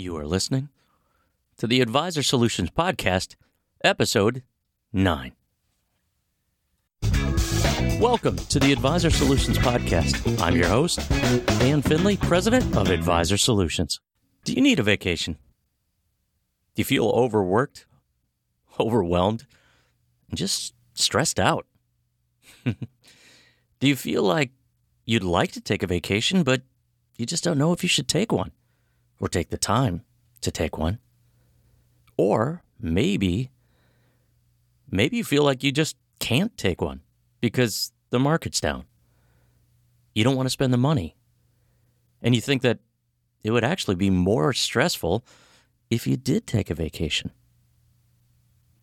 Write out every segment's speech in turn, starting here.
You are listening to the Advisor Solutions Podcast, Episode 9. Welcome to the Advisor Solutions Podcast. I'm your host, Dan Finley, President of Advisor Solutions. Do you need a vacation? Do you feel overworked, overwhelmed, and just stressed out? Do you feel like you'd like to take a vacation, but you just don't know if you should take one or take the time to take one? Or maybe, maybe you feel like you just can't take one because the market's down. You don't want to spend the money. And you think that it would actually be more stressful if you did take a vacation.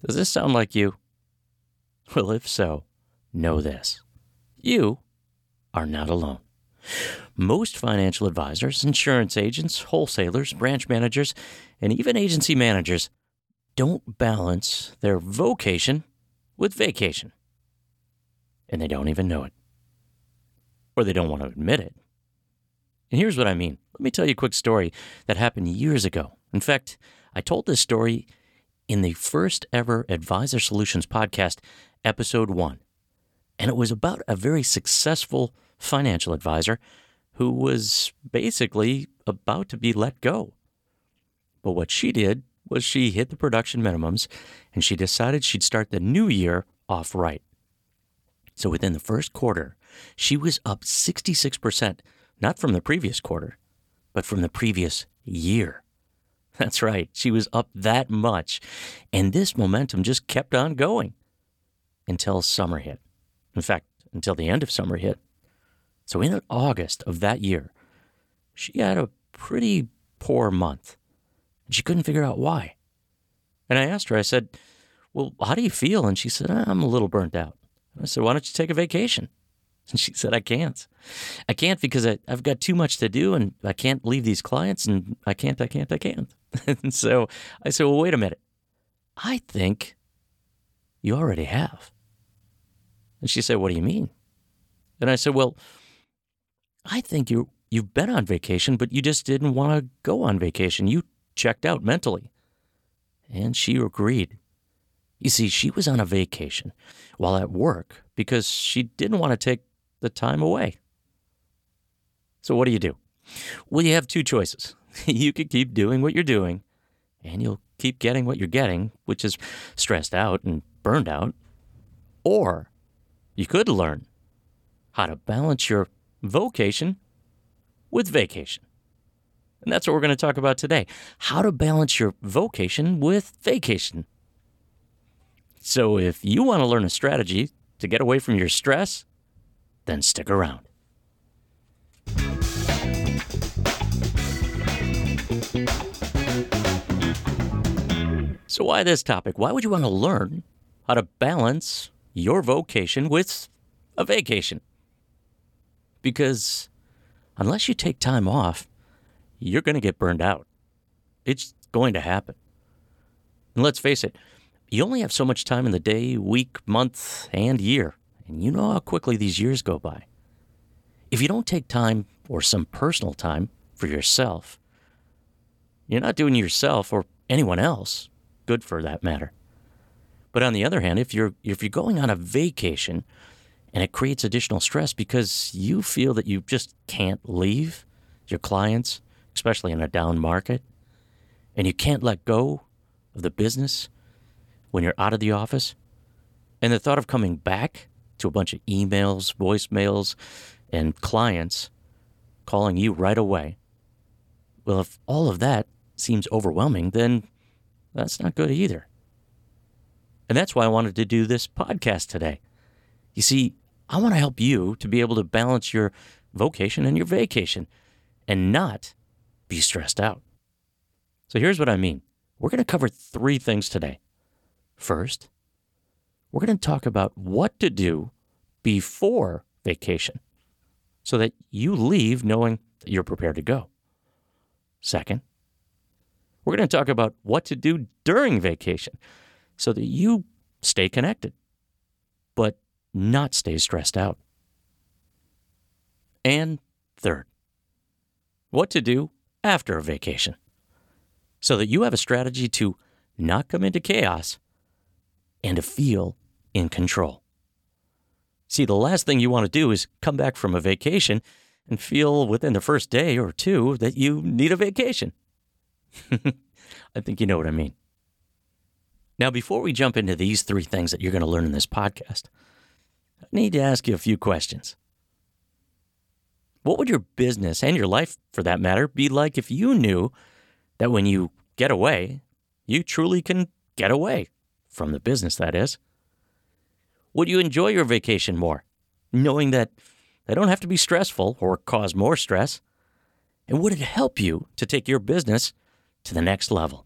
Does this sound like you? Well, if so, know this you are not alone. Most financial advisors, insurance agents, wholesalers, branch managers, and even agency managers don't balance their vocation with vacation. And they don't even know it. Or they don't want to admit it. And here's what I mean. Let me tell you a quick story that happened years ago. In fact, I told this story in the first ever Advisor Solutions podcast, episode one. And it was about a very successful financial advisor who was basically about to be let go. But what she did was she hit the production minimums and she decided she'd start the new year off right. So within the first quarter, she was up 66%, not from the previous quarter, but from the previous year. That's right, she was up that much. And this momentum just kept on going until summer hit. In fact, until the end of summer hit. So in August of that year, she had a pretty poor month. And she couldn't figure out why. And I asked her, I said, Well, how do you feel? And she said, I'm a little burnt out. And I said, Why don't you take a vacation? And she said, I can't. I can't because I, have got too much to do and I can't leave these clients and I can't, I can't, I can't. and so I said, Well, wait a minute. I think you already have. And she said, What do you mean? And I said, Well, I think you you've been on vacation, but you just didn't want to go on vacation. You checked out mentally. And she agreed. You see, she was on a vacation while at work because she didn't want to take the time away. So, what do you do? Well, you have two choices. you could keep doing what you're doing, and you'll keep getting what you're getting, which is stressed out and burned out. Or you could learn how to balance your vocation with vacation. And that's what we're going to talk about today how to balance your vocation with vacation. So, if you want to learn a strategy to get away from your stress, then stick around. So, why this topic? Why would you want to learn how to balance your vocation with a vacation? Because unless you take time off, you're going to get burned out. It's going to happen. And let's face it, you only have so much time in the day, week, month, and year. And you know how quickly these years go by. If you don't take time or some personal time for yourself, you're not doing yourself or anyone else good for that matter. But on the other hand, if you're if you're going on a vacation and it creates additional stress because you feel that you just can't leave your clients, especially in a down market, and you can't let go of the business when you're out of the office. And the thought of coming back to a bunch of emails, voicemails, and clients calling you right away. Well, if all of that seems overwhelming, then that's not good either. And that's why I wanted to do this podcast today. You see, I want to help you to be able to balance your vocation and your vacation and not be stressed out. So here's what I mean we're going to cover three things today. First, we're going to talk about what to do before vacation so that you leave knowing that you're prepared to go. Second, we're going to talk about what to do during vacation so that you stay connected, not stay stressed out. And third, what to do after a vacation so that you have a strategy to not come into chaos and to feel in control. See, the last thing you want to do is come back from a vacation and feel within the first day or two that you need a vacation. I think you know what I mean. Now, before we jump into these three things that you're going to learn in this podcast, need to ask you a few questions. What would your business and your life, for that matter, be like if you knew that when you get away, you truly can get away from the business, that is? Would you enjoy your vacation more, knowing that they don't have to be stressful or cause more stress? And would it help you to take your business to the next level?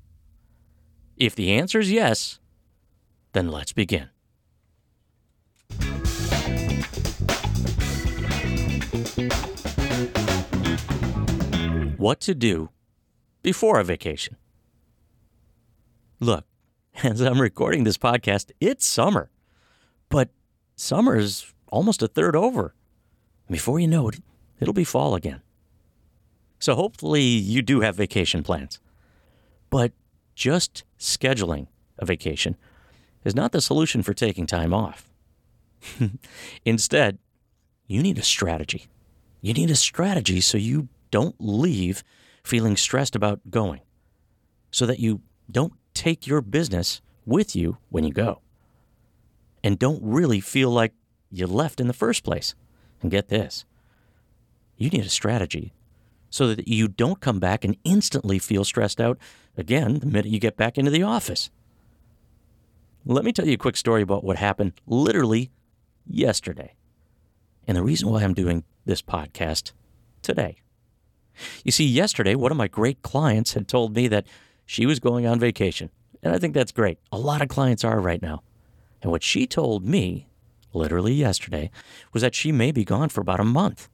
If the answer is yes, then let's begin. What to do before a vacation. Look, as I'm recording this podcast, it's summer. But summer is almost a third over. Before you know it, it'll be fall again. So hopefully you do have vacation plans. But just scheduling a vacation is not the solution for taking time off. Instead, you need a strategy. You need a strategy so you don't leave feeling stressed about going, so that you don't take your business with you when you go, and don't really feel like you left in the first place. And get this you need a strategy so that you don't come back and instantly feel stressed out again the minute you get back into the office. Let me tell you a quick story about what happened literally yesterday. And the reason why I'm doing this podcast today. You see, yesterday, one of my great clients had told me that she was going on vacation. And I think that's great. A lot of clients are right now. And what she told me, literally yesterday, was that she may be gone for about a month.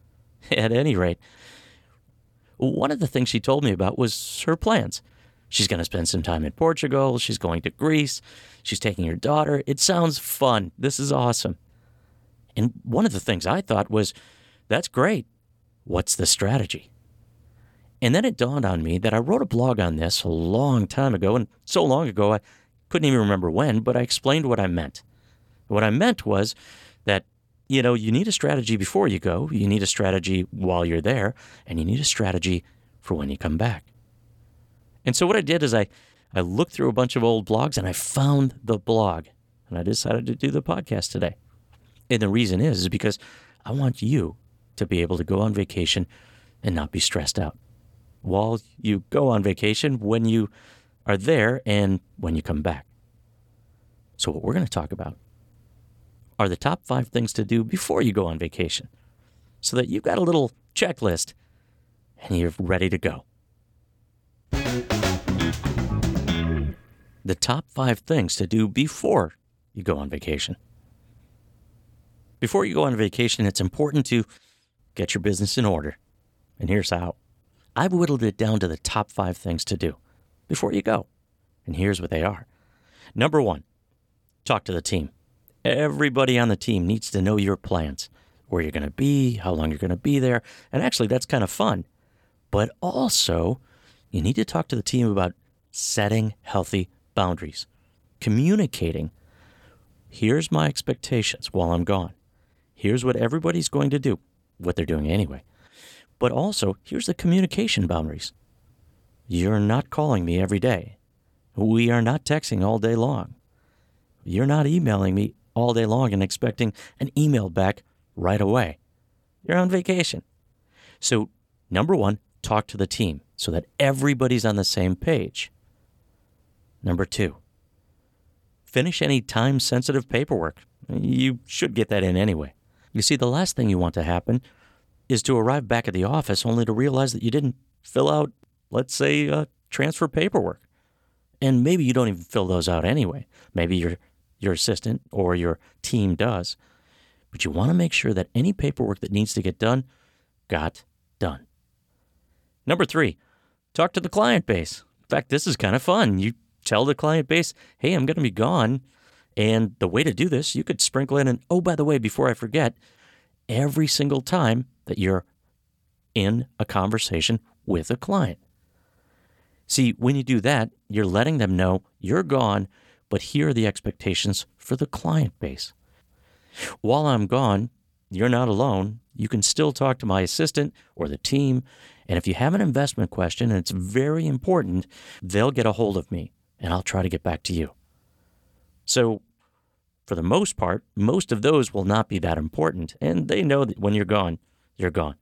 At any rate, one of the things she told me about was her plans. She's going to spend some time in Portugal. She's going to Greece. She's taking her daughter. It sounds fun. This is awesome. And one of the things I thought was, that's great. What's the strategy? And then it dawned on me that I wrote a blog on this a long time ago, and so long ago I couldn't even remember when, but I explained what I meant. What I meant was that, you know, you need a strategy before you go, you need a strategy while you're there, and you need a strategy for when you come back. And so what I did is I, I looked through a bunch of old blogs and I found the blog, and I decided to do the podcast today. And the reason is, is because I want you to be able to go on vacation and not be stressed out. While you go on vacation, when you are there, and when you come back. So, what we're going to talk about are the top five things to do before you go on vacation so that you've got a little checklist and you're ready to go. The top five things to do before you go on vacation. Before you go on vacation, it's important to Get your business in order. And here's how I've whittled it down to the top five things to do before you go. And here's what they are. Number one, talk to the team. Everybody on the team needs to know your plans, where you're going to be, how long you're going to be there. And actually, that's kind of fun. But also, you need to talk to the team about setting healthy boundaries, communicating. Here's my expectations while I'm gone. Here's what everybody's going to do what they're doing anyway. But also, here's the communication boundaries. You're not calling me every day. We are not texting all day long. You're not emailing me all day long and expecting an email back right away. You're on vacation. So, number one, talk to the team so that everybody's on the same page. Number two, finish any time sensitive paperwork. You should get that in anyway. You see, the last thing you want to happen is to arrive back at the office only to realize that you didn't fill out, let's say, uh, transfer paperwork. And maybe you don't even fill those out anyway. Maybe your, your assistant or your team does. But you want to make sure that any paperwork that needs to get done got done. Number three, talk to the client base. In fact, this is kind of fun. You tell the client base, hey, I'm going to be gone. And the way to do this, you could sprinkle in and oh, by the way, before I forget, every single time that you're in a conversation with a client. See, when you do that, you're letting them know you're gone, but here are the expectations for the client base. While I'm gone, you're not alone. You can still talk to my assistant or the team. And if you have an investment question and it's very important, they'll get a hold of me and I'll try to get back to you. So, for the most part, most of those will not be that important. And they know that when you're gone, you're gone.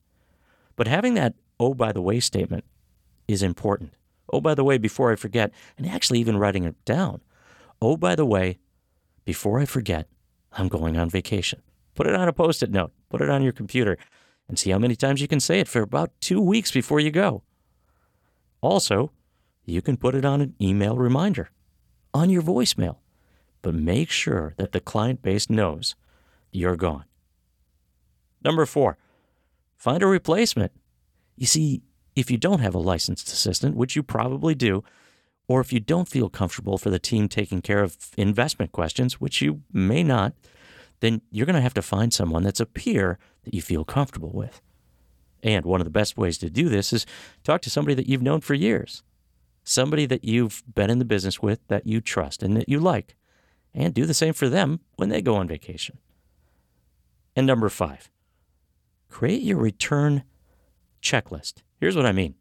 But having that, oh, by the way statement is important. Oh, by the way, before I forget, and actually even writing it down. Oh, by the way, before I forget, I'm going on vacation. Put it on a post it note, put it on your computer, and see how many times you can say it for about two weeks before you go. Also, you can put it on an email reminder on your voicemail, but make sure that the client base knows you're gone. Number four, find a replacement. You see, if you don't have a licensed assistant, which you probably do, or if you don't feel comfortable for the team taking care of investment questions, which you may not, then you're going to have to find someone that's a peer that you feel comfortable with. And one of the best ways to do this is talk to somebody that you've known for years, somebody that you've been in the business with that you trust and that you like, and do the same for them when they go on vacation. And number five, create your return checklist. Here's what I mean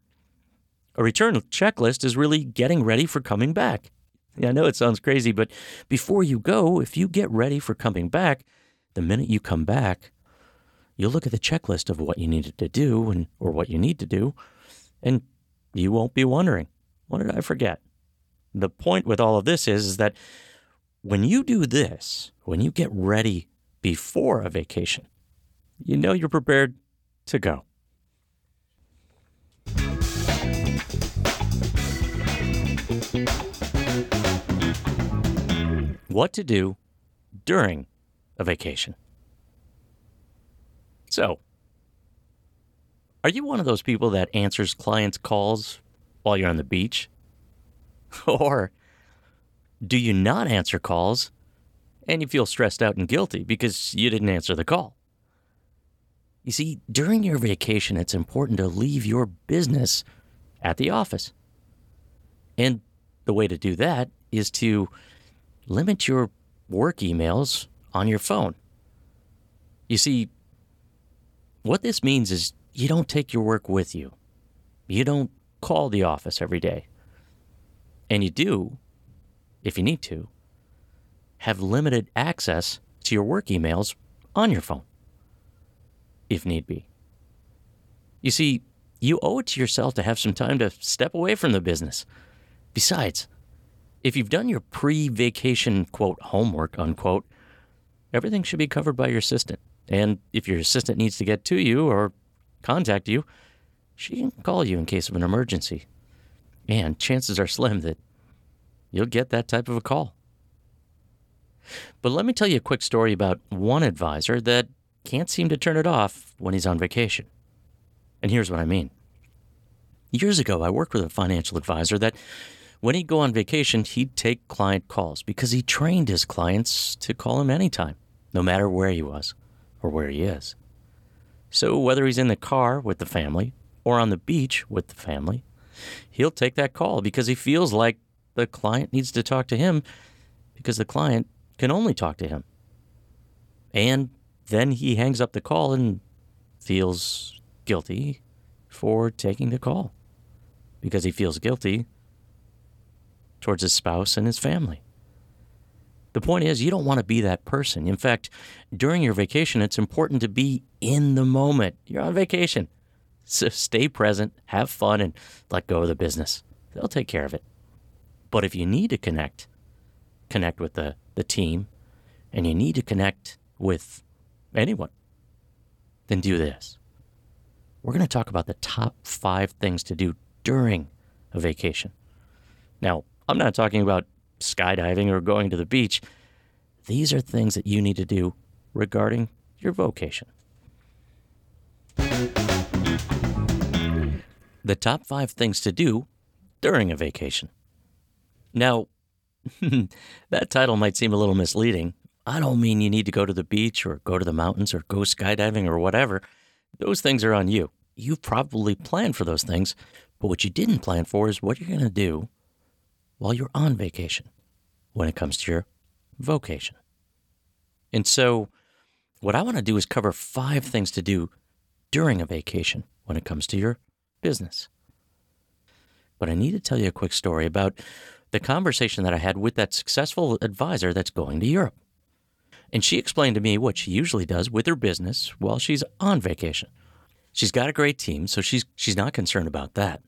a return checklist is really getting ready for coming back. Yeah, I know it sounds crazy, but before you go, if you get ready for coming back, the minute you come back, you'll look at the checklist of what you needed to do and or what you need to do, and you won't be wondering, what did I forget? The point with all of this is, is that when you do this, when you get ready before a vacation, you know you're prepared to go. What to do during a vacation. So, are you one of those people that answers clients' calls while you're on the beach? Or do you not answer calls and you feel stressed out and guilty because you didn't answer the call? You see, during your vacation, it's important to leave your business at the office. And the way to do that is to limit your work emails on your phone. You see, what this means is you don't take your work with you. You don't call the office every day. And you do, if you need to, have limited access to your work emails on your phone, if need be. You see, you owe it to yourself to have some time to step away from the business Besides, if you've done your pre vacation, quote, homework, unquote, everything should be covered by your assistant. And if your assistant needs to get to you or contact you, she can call you in case of an emergency. And chances are slim that you'll get that type of a call. But let me tell you a quick story about one advisor that can't seem to turn it off when he's on vacation. And here's what I mean. Years ago, I worked with a financial advisor that when he'd go on vacation, he'd take client calls because he trained his clients to call him anytime, no matter where he was or where he is. So, whether he's in the car with the family or on the beach with the family, he'll take that call because he feels like the client needs to talk to him because the client can only talk to him. And then he hangs up the call and feels guilty for taking the call because he feels guilty towards his spouse and his family. The point is, you don't want to be that person. In fact, during your vacation, it's important to be in the moment. You're on vacation. So stay present, have fun, and let go of the business. They'll take care of it. But if you need to connect, connect with the, the team, and you need to connect with anyone, then do this. We're going to talk about the top five things to do during a vacation. Now, I'm not talking about skydiving or going to the beach. These are things that you need to do regarding your vocation. The top five things to do during a vacation. Now, that title might seem a little misleading. I don't mean you need to go to the beach or go to the mountains or go skydiving or whatever. Those things are on you. You've probably planned for those things, But what you didn't plan for is what you're going to do while you're on vacation when it comes to your vocation. And so, what I want to do is cover five things to do during a vacation when it comes to your business. But I need to tell you a quick story about the conversation that I had with that successful advisor that's going to Europe. And she explained to me what she usually does with her business while she's on vacation. She's got a great team, so she's she's not concerned about that.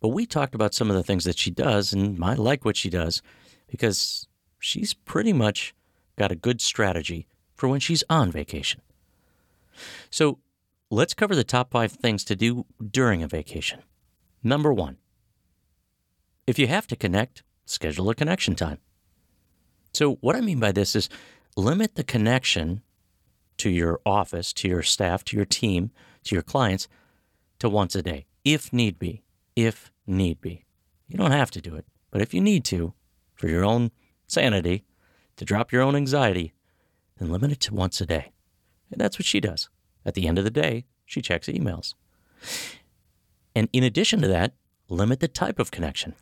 But we talked about some of the things that she does, and I like what she does because she's pretty much got a good strategy for when she's on vacation. So let's cover the top five things to do during a vacation. Number one, if you have to connect, schedule a connection time. So, what I mean by this is limit the connection to your office, to your staff, to your team, to your clients to once a day, if need be. If need be. You don't have to do it, but if you need to, for your own sanity, to drop your own anxiety, then limit it to once a day. And that's what she does. At the end of the day, she checks emails. And in addition to that, limit the type of connection.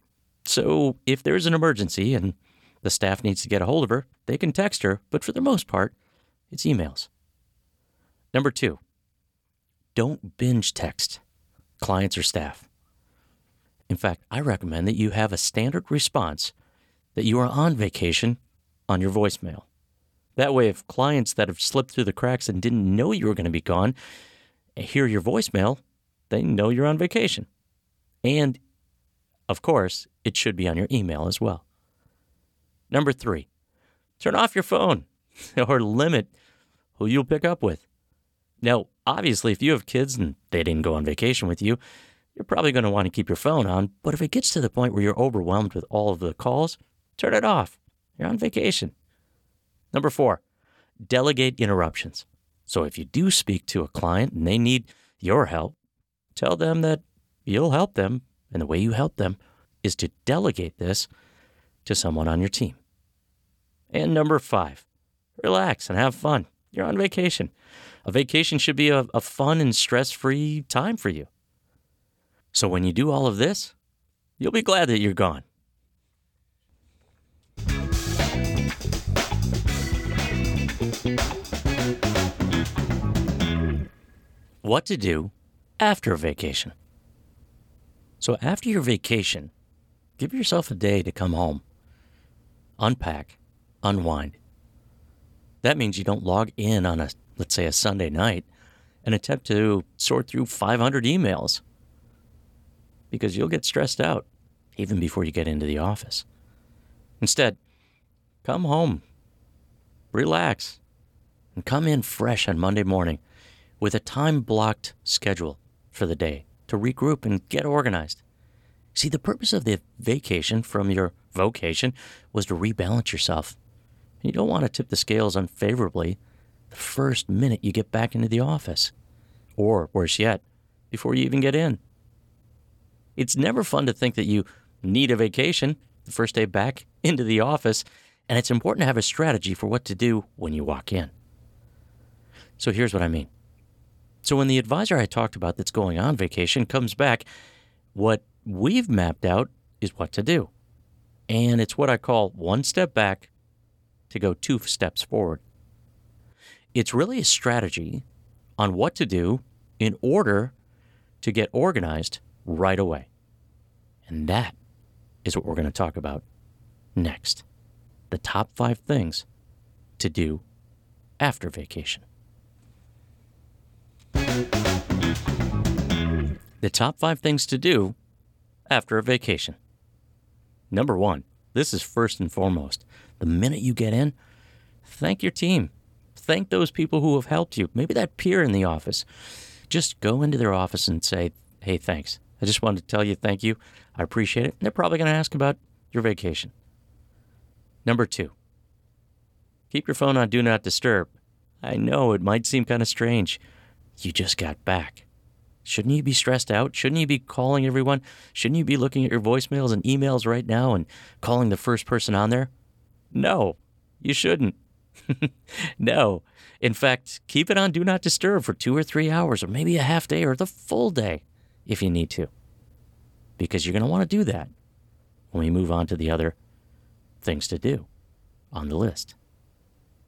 So if there's an emergency and the staff needs to get a hold of her, they can text her, but for the most part, it's emails. Number two, don't binge text clients or staff. In fact, I recommend that you have a standard response that you are on vacation on your voicemail. That way, if clients that have slipped through the cracks and didn't know you were going to be gone hear your voicemail, they know you're on vacation. And of course, it should be on your email as well. Number three, turn off your phone or limit who you'll pick up with. Now, obviously, if you have kids and they didn't go on vacation with you, you're probably going to want to keep your phone on. But if it gets to the point where you're overwhelmed with all of the calls, turn it off. You're on vacation. Number four, delegate interruptions. So if you do speak to a client and they need your help, tell them that you'll help them and the way you help them is to delegate this to someone on your team. And number five, relax and have fun. You're on vacation. A vacation should be a, a fun and stress free time for you. So when you do all of this, you'll be glad that you're gone. What to do after a vacation. So, after your vacation, give yourself a day to come home, unpack, unwind. That means you don't log in on a, let's say, a Sunday night and attempt to sort through 500 emails because you'll get stressed out even before you get into the office. Instead, come home, relax, and come in fresh on Monday morning with a time blocked schedule for the day to regroup and get organized. See, the purpose of the vacation from your vocation was to rebalance yourself. You don't want to tip the scales unfavorably the first minute you get back into the office, or worse yet, before you even get in. It's never fun to think that you need a vacation the first day back into the office, and it's important to have a strategy for what to do when you walk in. So here's what I mean so when the advisor I talked about that's going on vacation comes back, what we've mapped out is what to do. And it's what I call one step back to go two steps forward. It's really a strategy on what to do in order to get organized right away. And that is what we're going to talk about next. The top five things to do after vacation. The top five things to do after a vacation. Number one, this is first and foremost. The minute you get in, thank your team. Thank those people who have helped you. Maybe that peer in the office. Just go into their office and say, hey, thanks. I just wanted to tell you thank you. I appreciate it. And they're probably going to ask about your vacation. Number two, keep your phone on Do Not Disturb. I know it might seem kind of strange. You just got back. Shouldn't you be stressed out? Shouldn't you be calling everyone? Shouldn't you be looking at your voicemails and emails right now and calling the first person on there? No, you shouldn't. no. In fact, keep it on Do Not Disturb for two or three hours, or maybe a half day, or the full day if you need to. because you're going to want to do that when we move on to the other things to do on the list.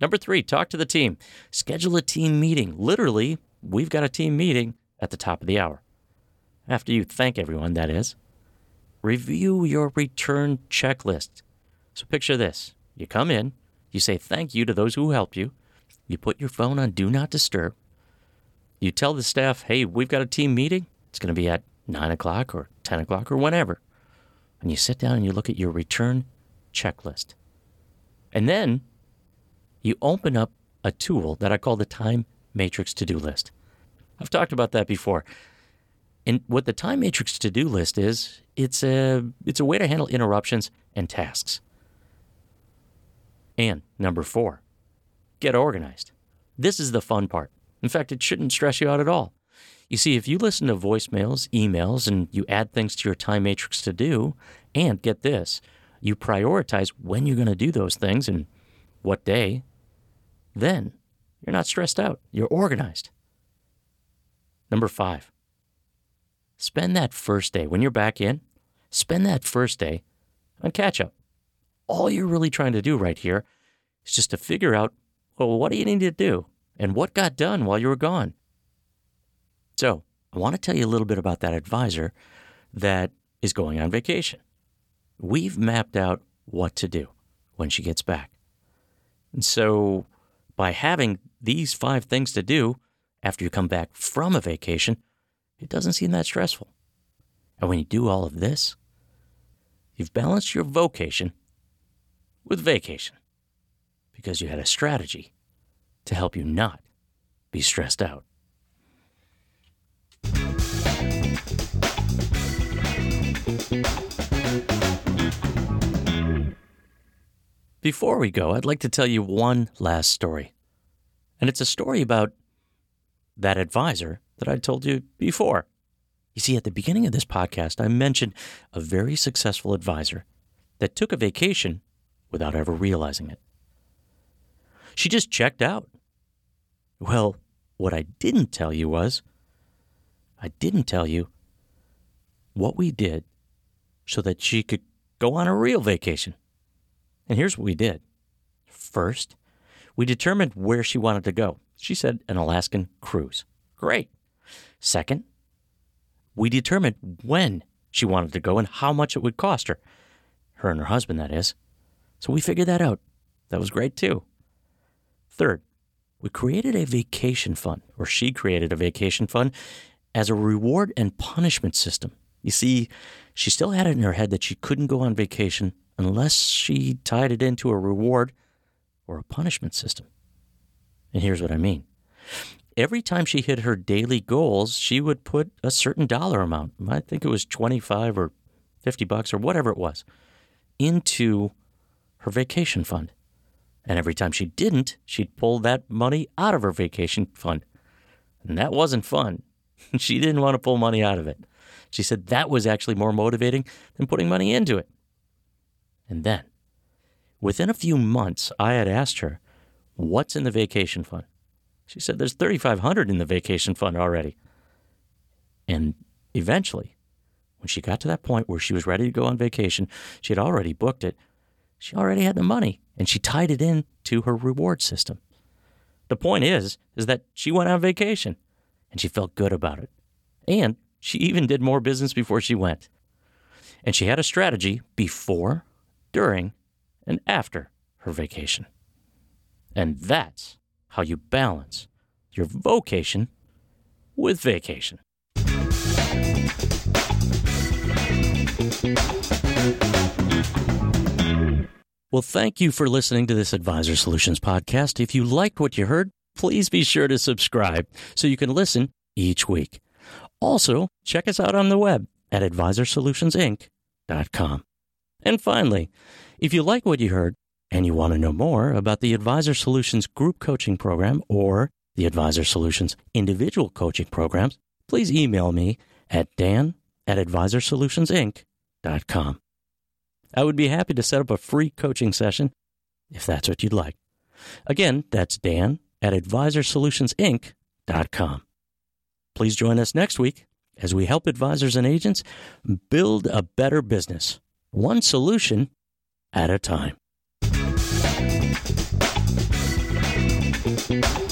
Number three, talk to the team. Schedule a team meeting. Literally, we've got a team meeting at the top of the hour. After you thank everyone, that is. Review your return checklist. So picture this you come in, you say thank you to those who help you, you put your phone on Do Not Disturb, you tell the staff, hey, we've got a team meeting. It's going to be at 9 o'clock or 10 o'clock or whenever. And you sit down and you look at your return checklist. And then you open up a tool that I call the Time Matrix to do list. I've talked about that before. And what the Time Matrix to do list is, it's a, it's a way to handle interruptions and tasks. And number four, get organized. This is the fun part. In fact, it shouldn't stress you out at all. You see, if you listen to voicemails, emails, and you add things to your time matrix to do, and get this, you prioritize when you're going to do those things and what day, then you're not stressed out. You're organized. Number five, spend that first day when you're back in, spend that first day on catch up. All you're really trying to do right here is just to figure out, well, what do you need to do and what got done while you were gone? So, I want to tell you a little bit about that advisor that is going on vacation. We've mapped out what to do when she gets back. And so, by having these five things to do after you come back from a vacation, it doesn't seem that stressful. And when you do all of this, you've balanced your vocation with vacation because you had a strategy to help you not be stressed out. Before we go, I'd like to tell you one last story. And it's a story about that advisor that I told you before. You see, at the beginning of this podcast, I mentioned a very successful advisor that took a vacation without ever realizing it. She just checked out. Well, what I didn't tell you was I didn't tell you what we did so that she could go on a real vacation. And here's what we did. First, we determined where she wanted to go. She said an Alaskan cruise. Great. Second, we determined when she wanted to go and how much it would cost her. Her and her husband, that is. So we figured that out. That was great too. Third, we created a vacation fund, or she created a vacation fund as a reward and punishment system. You see, she still had it in her head that she couldn't go on vacation unless she tied it into a reward or a punishment system. And here's what I mean every time she hit her daily goals, she would put a certain dollar amount, I think it was 25 or 50 bucks or whatever it was, into her vacation fund. And every time she didn't, she'd pull that money out of her vacation fund. And that wasn't fun. she didn't want to pull money out of it. She said that was actually more motivating than putting money into it. And then, within a few months, I had asked her, What's in the vacation fund? She said, There's 3500 in the vacation fund already. And eventually, when she got to that point where she was ready to go on vacation, she had already booked it. She already had the money and she tied it in to her reward system. The point is, is that she went on vacation and she felt good about it. And she even did more business before she went. And she had a strategy before, during, and after her vacation. And that's how you balance your vocation with vacation. Well, thank you for listening to this Advisor Solutions podcast. If you liked what you heard, please be sure to subscribe so you can listen each week. Also, check us out on the web at advisorsolutionsinc.com. And finally, if you like what you heard and you want to know more about the Advisor Solutions group coaching program or the Advisor Solutions individual coaching programs, please email me at dan at advisorsolutionsinc.com. I would be happy to set up a free coaching session if that's what you'd like. Again, that's Dan at advisorsolutionsinc.com. Please join us next week as we help advisors and agents build a better business, one solution at a time. Thank you.